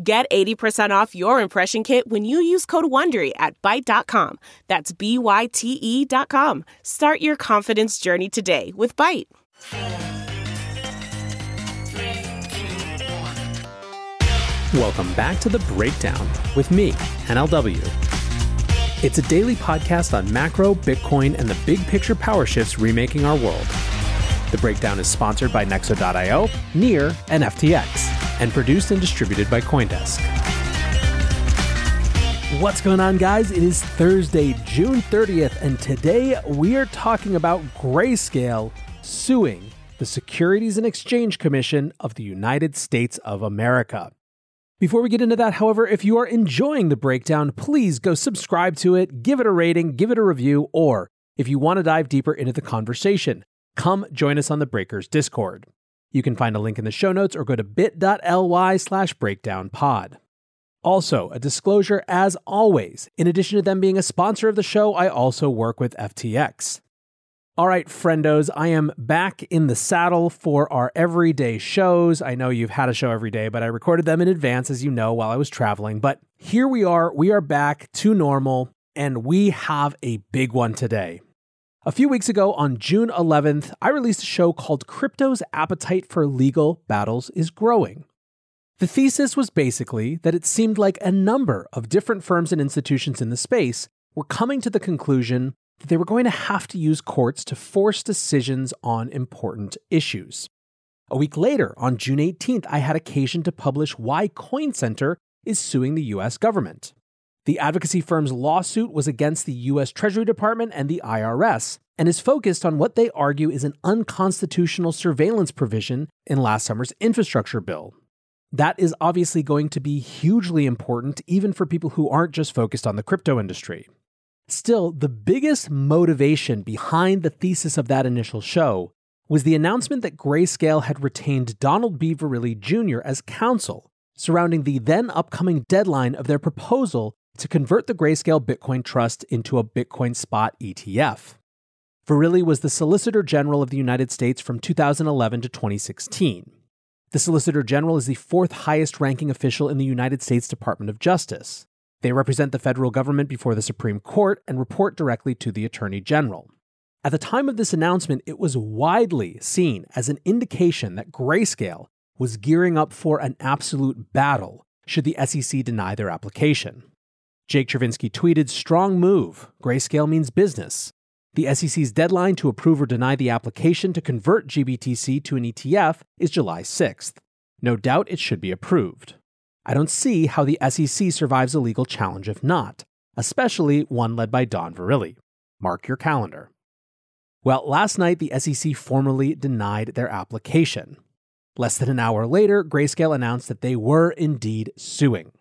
Get 80% off your impression kit when you use code WONDERY at Byte.com. That's B-Y-T-E dot com. Start your confidence journey today with Byte. Welcome back to The Breakdown with me, NLW. It's a daily podcast on macro, Bitcoin, and the big picture power shifts remaking our world. The Breakdown is sponsored by Nexo.io, Near, and FTX, and produced and distributed by Coindesk. What's going on, guys? It is Thursday, June 30th, and today we are talking about Grayscale suing the Securities and Exchange Commission of the United States of America. Before we get into that, however, if you are enjoying the breakdown, please go subscribe to it, give it a rating, give it a review, or if you want to dive deeper into the conversation, come join us on the Breakers Discord. You can find a link in the show notes or go to bit.ly slash breakdownpod. Also, a disclosure as always, in addition to them being a sponsor of the show, I also work with FTX. All right, friendos, I am back in the saddle for our everyday shows. I know you've had a show every day, but I recorded them in advance, as you know, while I was traveling. But here we are, we are back to normal, and we have a big one today. A few weeks ago, on June 11th, I released a show called Crypto's Appetite for Legal Battles is Growing. The thesis was basically that it seemed like a number of different firms and institutions in the space were coming to the conclusion that they were going to have to use courts to force decisions on important issues. A week later, on June 18th, I had occasion to publish why Coin Center is suing the US government. The advocacy firm's lawsuit was against the US Treasury Department and the IRS and is focused on what they argue is an unconstitutional surveillance provision in last summer's infrastructure bill. That is obviously going to be hugely important even for people who aren't just focused on the crypto industry. Still, the biggest motivation behind the thesis of that initial show was the announcement that Grayscale had retained Donald B. Verrilli Jr. as counsel surrounding the then upcoming deadline of their proposal to convert the Grayscale Bitcoin Trust into a Bitcoin spot ETF. Verrilli was the Solicitor General of the United States from 2011 to 2016. The Solicitor General is the fourth highest ranking official in the United States Department of Justice. They represent the federal government before the Supreme Court and report directly to the Attorney General. At the time of this announcement, it was widely seen as an indication that Grayscale was gearing up for an absolute battle should the SEC deny their application. Jake Chervinsky tweeted, Strong move. Grayscale means business. The SEC's deadline to approve or deny the application to convert GBTC to an ETF is July 6th. No doubt it should be approved. I don't see how the SEC survives a legal challenge if not, especially one led by Don Verrilli. Mark your calendar. Well, last night the SEC formally denied their application. Less than an hour later, Grayscale announced that they were indeed suing.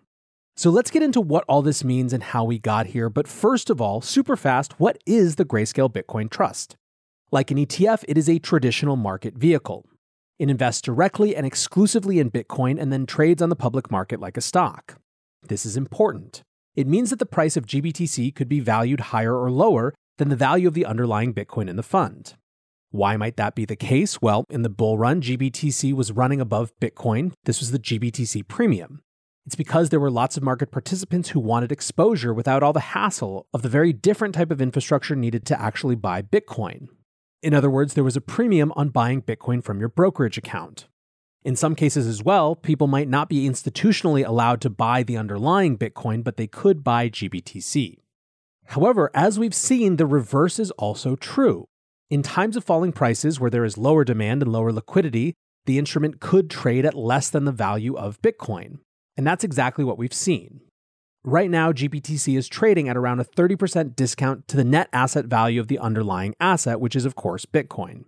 So let's get into what all this means and how we got here. But first of all, super fast, what is the Grayscale Bitcoin Trust? Like an ETF, it is a traditional market vehicle. It invests directly and exclusively in Bitcoin and then trades on the public market like a stock. This is important. It means that the price of GBTC could be valued higher or lower than the value of the underlying Bitcoin in the fund. Why might that be the case? Well, in the bull run, GBTC was running above Bitcoin. This was the GBTC premium. It's because there were lots of market participants who wanted exposure without all the hassle of the very different type of infrastructure needed to actually buy Bitcoin. In other words, there was a premium on buying Bitcoin from your brokerage account. In some cases as well, people might not be institutionally allowed to buy the underlying Bitcoin, but they could buy GBTC. However, as we've seen, the reverse is also true. In times of falling prices where there is lower demand and lower liquidity, the instrument could trade at less than the value of Bitcoin. And that's exactly what we've seen. Right now, GBTC is trading at around a 30% discount to the net asset value of the underlying asset, which is, of course, Bitcoin.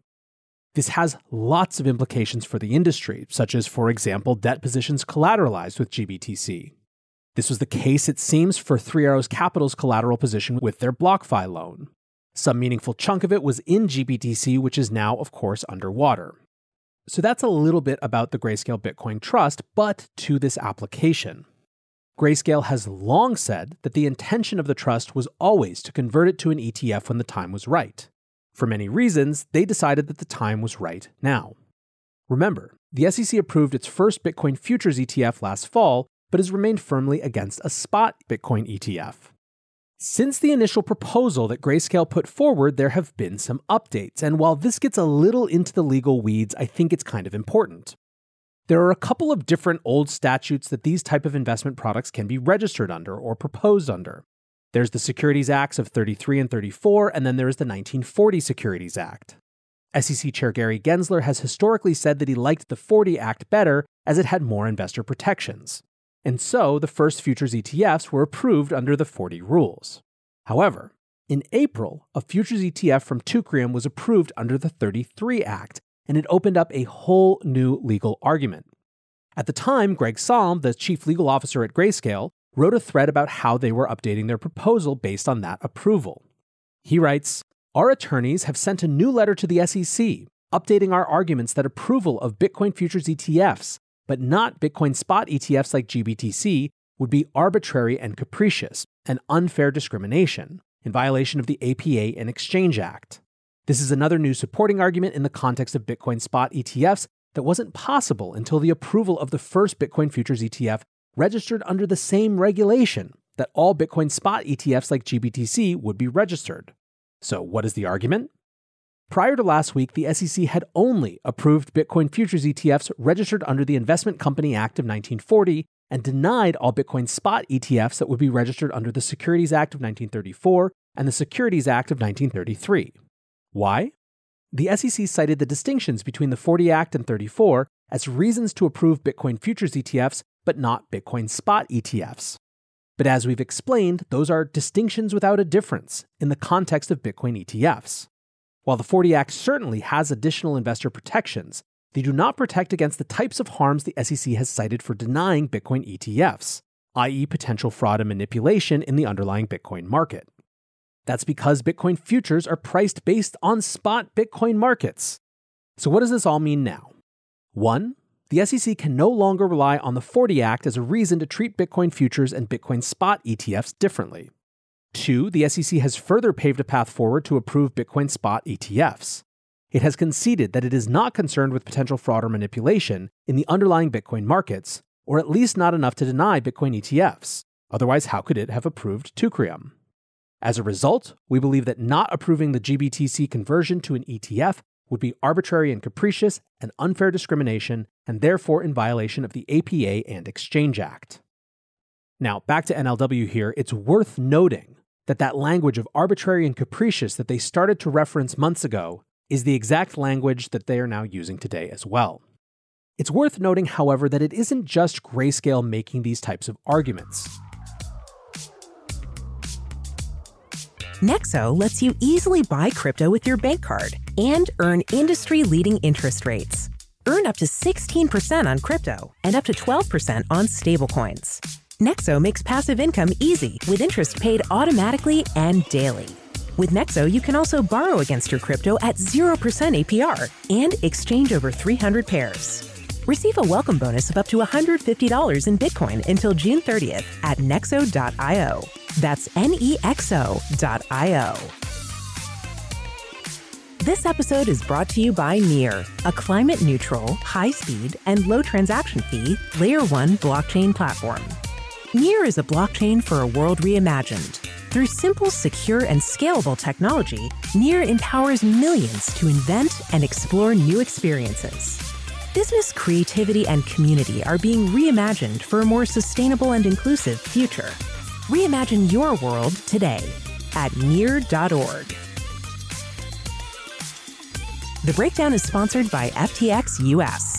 This has lots of implications for the industry, such as, for example, debt positions collateralized with GBTC. This was the case, it seems, for Three Arrows Capital's collateral position with their BlockFi loan. Some meaningful chunk of it was in GBTC, which is now, of course, underwater. So that's a little bit about the Grayscale Bitcoin Trust, but to this application. Grayscale has long said that the intention of the trust was always to convert it to an ETF when the time was right. For many reasons, they decided that the time was right now. Remember, the SEC approved its first Bitcoin futures ETF last fall, but has remained firmly against a spot Bitcoin ETF. Since the initial proposal that Grayscale put forward, there have been some updates, and while this gets a little into the legal weeds, I think it's kind of important. There are a couple of different old statutes that these type of investment products can be registered under or proposed under. There's the Securities Acts of 33 and 34, and then there is the 1940 Securities Act. SEC Chair Gary Gensler has historically said that he liked the 40 Act better as it had more investor protections. And so the first futures ETFs were approved under the 40 rules. However, in April, a futures ETF from Teucrium was approved under the 33 Act, and it opened up a whole new legal argument. At the time, Craig Salm, the chief legal officer at Grayscale, wrote a thread about how they were updating their proposal based on that approval. He writes Our attorneys have sent a new letter to the SEC updating our arguments that approval of Bitcoin futures ETFs, but not Bitcoin spot ETFs like GBTC, would be arbitrary and capricious and unfair discrimination in violation of the APA and Exchange Act. This is another new supporting argument in the context of Bitcoin spot ETFs that wasn't possible until the approval of the first Bitcoin futures ETF registered under the same regulation that all Bitcoin spot ETFs like GBTC would be registered. So, what is the argument? Prior to last week, the SEC had only approved Bitcoin futures ETFs registered under the Investment Company Act of 1940 and denied all Bitcoin spot ETFs that would be registered under the Securities Act of 1934 and the Securities Act of 1933. Why? The SEC cited the distinctions between the 40 Act and 34 as reasons to approve Bitcoin futures ETFs but not Bitcoin spot ETFs. But as we've explained, those are distinctions without a difference in the context of Bitcoin ETFs. While the 40 Act certainly has additional investor protections, they do not protect against the types of harms the SEC has cited for denying Bitcoin ETFs, i.e., potential fraud and manipulation in the underlying Bitcoin market. That's because Bitcoin futures are priced based on spot Bitcoin markets. So, what does this all mean now? One, the SEC can no longer rely on the 40 Act as a reason to treat Bitcoin futures and Bitcoin spot ETFs differently. Two, the SEC has further paved a path forward to approve Bitcoin spot ETFs. It has conceded that it is not concerned with potential fraud or manipulation in the underlying Bitcoin markets, or at least not enough to deny Bitcoin ETFs. Otherwise, how could it have approved Teucrium? As a result, we believe that not approving the GBTC conversion to an ETF would be arbitrary and capricious and unfair discrimination, and therefore in violation of the APA and Exchange Act. Now, back to NLW here, it's worth noting that that language of arbitrary and capricious that they started to reference months ago is the exact language that they are now using today as well. It's worth noting, however, that it isn't just Grayscale making these types of arguments. Nexo lets you easily buy crypto with your bank card and earn industry leading interest rates. Earn up to 16% on crypto and up to 12% on stablecoins. Nexo makes passive income easy with interest paid automatically and daily. With Nexo, you can also borrow against your crypto at 0% APR and exchange over 300 pairs. Receive a welcome bonus of up to $150 in Bitcoin until June 30th at nexo.io. That's N E X O.io. This episode is brought to you by Near, a climate neutral, high speed, and low transaction fee layer 1 blockchain platform. Near is a blockchain for a world reimagined. Through simple, secure, and scalable technology, Near empowers millions to invent and explore new experiences. Business creativity and community are being reimagined for a more sustainable and inclusive future. Reimagine your world today at near.org. The breakdown is sponsored by FTX US.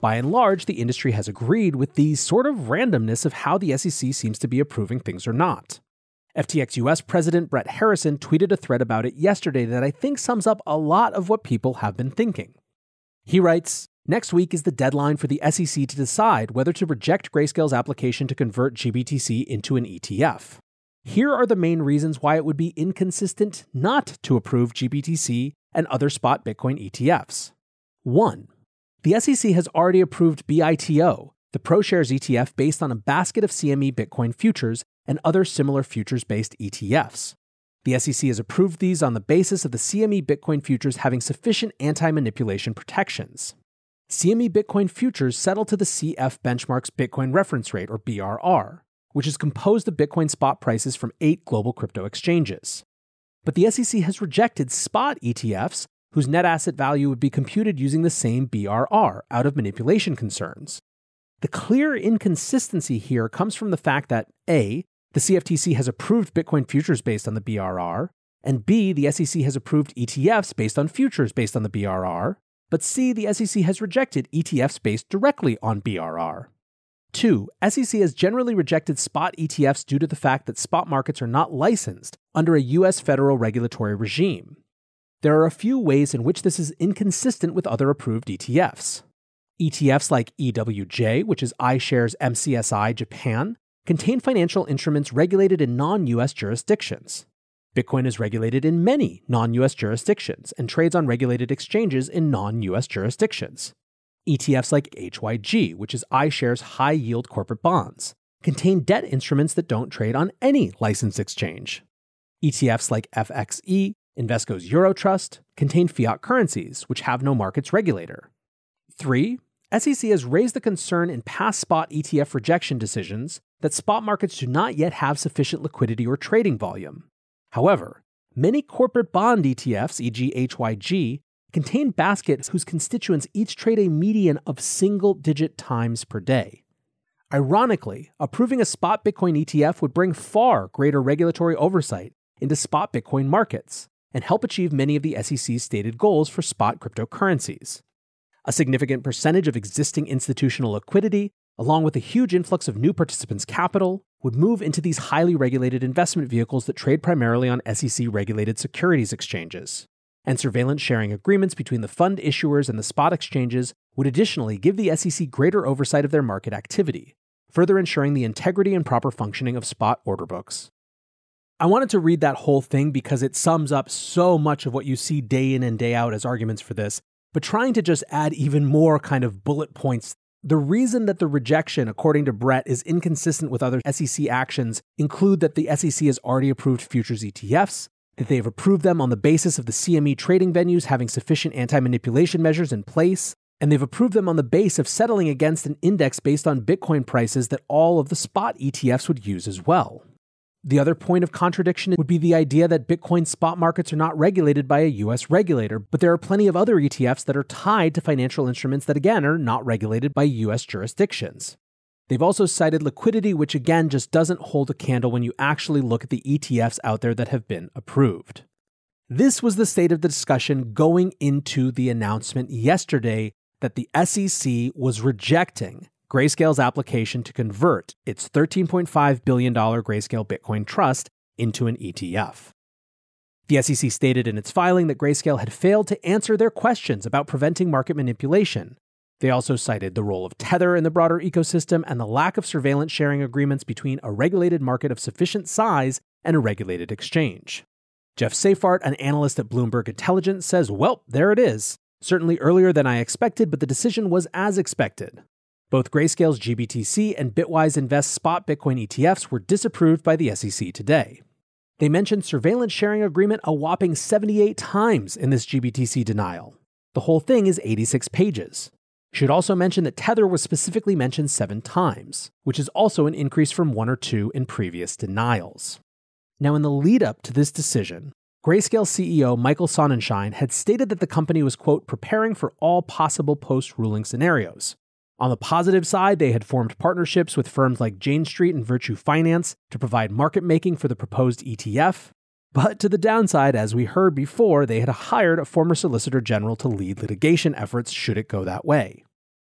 By and large, the industry has agreed with the sort of randomness of how the SEC seems to be approving things or not. FTX US President Brett Harrison tweeted a thread about it yesterday that I think sums up a lot of what people have been thinking. He writes Next week is the deadline for the SEC to decide whether to reject Grayscale's application to convert GBTC into an ETF. Here are the main reasons why it would be inconsistent not to approve GBTC and other spot Bitcoin ETFs. 1. The SEC has already approved BITO, the ProShares ETF based on a basket of CME Bitcoin futures and other similar futures based ETFs. The SEC has approved these on the basis of the CME Bitcoin futures having sufficient anti manipulation protections. CME Bitcoin futures settle to the CF Benchmark's Bitcoin Reference Rate, or BRR, which is composed of Bitcoin spot prices from eight global crypto exchanges. But the SEC has rejected spot ETFs whose net asset value would be computed using the same BRR out of manipulation concerns. The clear inconsistency here comes from the fact that A, the CFTC has approved Bitcoin futures based on the BRR, and B, the SEC has approved ETFs based on futures based on the BRR, but C, the SEC has rejected ETFs based directly on BRR. 2. SEC has generally rejected spot ETFs due to the fact that spot markets are not licensed under a U.S. federal regulatory regime. There are a few ways in which this is inconsistent with other approved ETFs. ETFs like EWJ, which is iShares MCSI Japan, contain financial instruments regulated in non US jurisdictions. Bitcoin is regulated in many non US jurisdictions and trades on regulated exchanges in non US jurisdictions. ETFs like HYG, which is iShares high yield corporate bonds, contain debt instruments that don't trade on any licensed exchange. ETFs like FXE, Invesco's Eurotrust, contain fiat currencies, which have no markets regulator. 3. SEC has raised the concern in past spot ETF rejection decisions that spot markets do not yet have sufficient liquidity or trading volume. However, many corporate bond ETFs, e.g., HYG, contain baskets whose constituents each trade a median of single digit times per day. Ironically, approving a spot Bitcoin ETF would bring far greater regulatory oversight into spot Bitcoin markets and help achieve many of the SEC's stated goals for spot cryptocurrencies. A significant percentage of existing institutional liquidity, along with a huge influx of new participants' capital, would move into these highly regulated investment vehicles that trade primarily on SEC regulated securities exchanges. And surveillance sharing agreements between the fund issuers and the spot exchanges would additionally give the SEC greater oversight of their market activity, further ensuring the integrity and proper functioning of spot order books. I wanted to read that whole thing because it sums up so much of what you see day in and day out as arguments for this, but trying to just add even more kind of bullet points. The reason that the rejection, according to Brett, is inconsistent with other SEC actions include that the SEC has already approved futures ETFs, that they have approved them on the basis of the CME trading venues having sufficient anti manipulation measures in place, and they've approved them on the base of settling against an index based on Bitcoin prices that all of the spot ETFs would use as well. The other point of contradiction would be the idea that Bitcoin spot markets are not regulated by a US regulator, but there are plenty of other ETFs that are tied to financial instruments that, again, are not regulated by US jurisdictions. They've also cited liquidity, which again just doesn't hold a candle when you actually look at the ETFs out there that have been approved. This was the state of the discussion going into the announcement yesterday that the SEC was rejecting Grayscale's application to convert its $13.5 billion Grayscale Bitcoin Trust into an ETF. The SEC stated in its filing that Grayscale had failed to answer their questions about preventing market manipulation. They also cited the role of Tether in the broader ecosystem and the lack of surveillance sharing agreements between a regulated market of sufficient size and a regulated exchange. Jeff Seyffart, an analyst at Bloomberg Intelligence, says, Well, there it is. Certainly earlier than I expected, but the decision was as expected. Both Grayscale's GBTC and Bitwise Invest spot Bitcoin ETFs were disapproved by the SEC today. They mentioned surveillance sharing agreement a whopping 78 times in this GBTC denial. The whole thing is 86 pages. Should also mention that Tether was specifically mentioned seven times, which is also an increase from one or two in previous denials. Now, in the lead up to this decision, Grayscale CEO Michael Sonnenshein had stated that the company was, quote, preparing for all possible post ruling scenarios. On the positive side, they had formed partnerships with firms like Jane Street and Virtu Finance to provide market making for the proposed ETF. But to the downside, as we heard before, they had hired a former Solicitor General to lead litigation efforts should it go that way.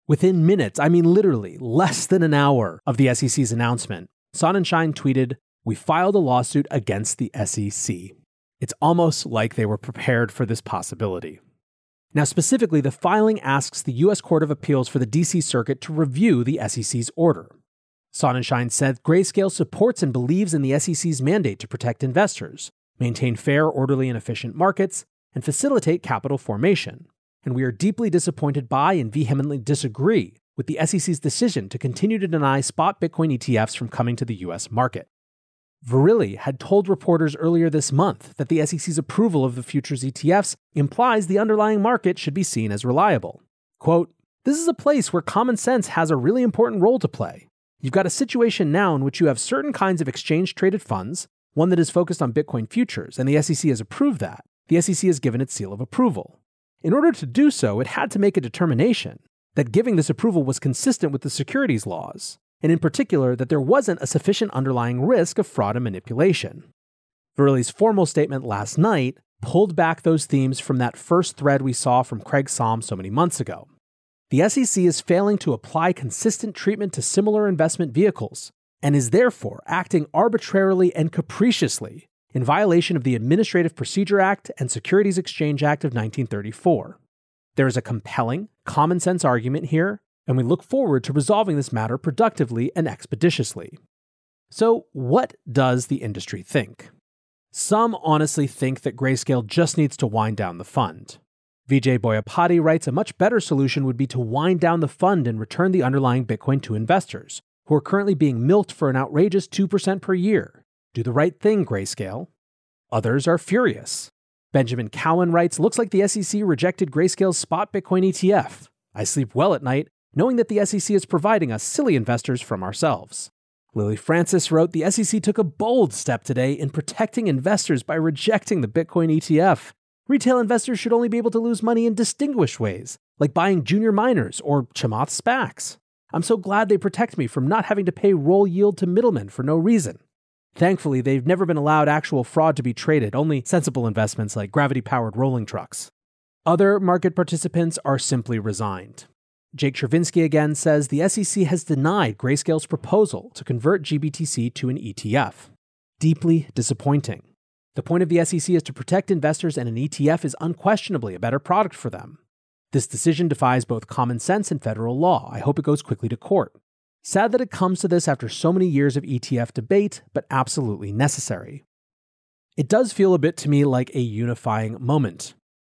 Within minutes, I mean literally less than an hour of the SEC's announcement, Sonnenshein tweeted, We filed a lawsuit against the SEC. It's almost like they were prepared for this possibility. Now, specifically, the filing asks the U.S. Court of Appeals for the D.C. Circuit to review the SEC's order. Sonnenshein said Grayscale supports and believes in the SEC's mandate to protect investors, maintain fair, orderly, and efficient markets, and facilitate capital formation. And we are deeply disappointed by and vehemently disagree with the SEC's decision to continue to deny spot Bitcoin ETFs from coming to the U.S. market. Verrilli had told reporters earlier this month that the SEC's approval of the futures ETFs implies the underlying market should be seen as reliable. Quote, This is a place where common sense has a really important role to play. You've got a situation now in which you have certain kinds of exchange traded funds, one that is focused on Bitcoin futures, and the SEC has approved that. The SEC has given its seal of approval. In order to do so, it had to make a determination that giving this approval was consistent with the securities laws, and in particular that there wasn't a sufficient underlying risk of fraud and manipulation. Verrilli's formal statement last night pulled back those themes from that first thread we saw from Craig Salm so many months ago. The SEC is failing to apply consistent treatment to similar investment vehicles and is therefore acting arbitrarily and capriciously in violation of the Administrative Procedure Act and Securities Exchange Act of 1934. There is a compelling, common sense argument here and we look forward to resolving this matter productively and expeditiously. So, what does the industry think? Some honestly think that Grayscale just needs to wind down the fund. Vijay Boyapati writes a much better solution would be to wind down the fund and return the underlying Bitcoin to investors, who are currently being milked for an outrageous 2% per year. Do the right thing, Grayscale. Others are furious. Benjamin Cowan writes Looks like the SEC rejected Grayscale's spot Bitcoin ETF. I sleep well at night knowing that the SEC is providing us silly investors from ourselves. Lily Francis wrote The SEC took a bold step today in protecting investors by rejecting the Bitcoin ETF. Retail investors should only be able to lose money in distinguished ways, like buying junior miners or Chamath SPACs. I'm so glad they protect me from not having to pay roll yield to middlemen for no reason. Thankfully, they've never been allowed actual fraud to be traded, only sensible investments like gravity powered rolling trucks. Other market participants are simply resigned. Jake Chervinsky again says the SEC has denied Grayscale's proposal to convert GBTC to an ETF. Deeply disappointing. The point of the SEC is to protect investors, and an ETF is unquestionably a better product for them. This decision defies both common sense and federal law. I hope it goes quickly to court. Sad that it comes to this after so many years of ETF debate, but absolutely necessary. It does feel a bit to me like a unifying moment.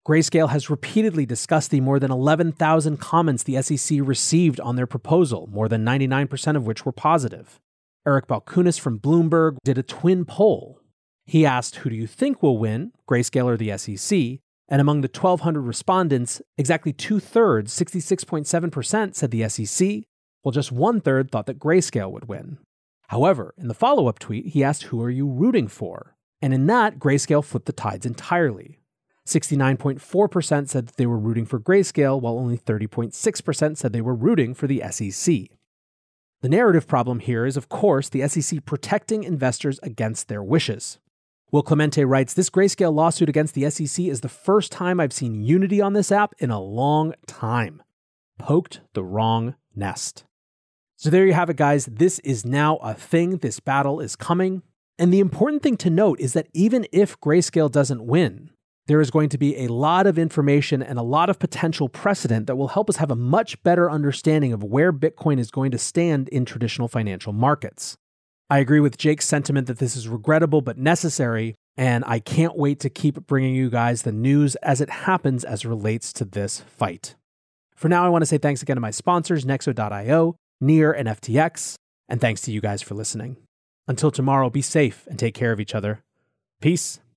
Grayscale has repeatedly discussed the more than 11,000 comments the SEC received on their proposal, more than 99% of which were positive. Eric Balchunas from Bloomberg did a twin poll. He asked, Who do you think will win, Grayscale or the SEC? And among the 1,200 respondents, exactly two thirds, 66.7%, said the SEC, while just one third thought that Grayscale would win. However, in the follow up tweet, he asked, Who are you rooting for? And in that, Grayscale flipped the tides entirely. 69.4% said that they were rooting for Grayscale, while only 30.6% said they were rooting for the SEC. The narrative problem here is, of course, the SEC protecting investors against their wishes. Will Clemente writes This Grayscale lawsuit against the SEC is the first time I've seen unity on this app in a long time. Poked the wrong nest. So there you have it, guys. This is now a thing. This battle is coming. And the important thing to note is that even if Grayscale doesn't win, there is going to be a lot of information and a lot of potential precedent that will help us have a much better understanding of where Bitcoin is going to stand in traditional financial markets. I agree with Jake's sentiment that this is regrettable but necessary, And I can't wait to keep bringing you guys the news as it happens as relates to this fight. For now, I want to say thanks again to my sponsors, Nexo.io, Near, and FTX. And thanks to you guys for listening. Until tomorrow, be safe and take care of each other. Peace.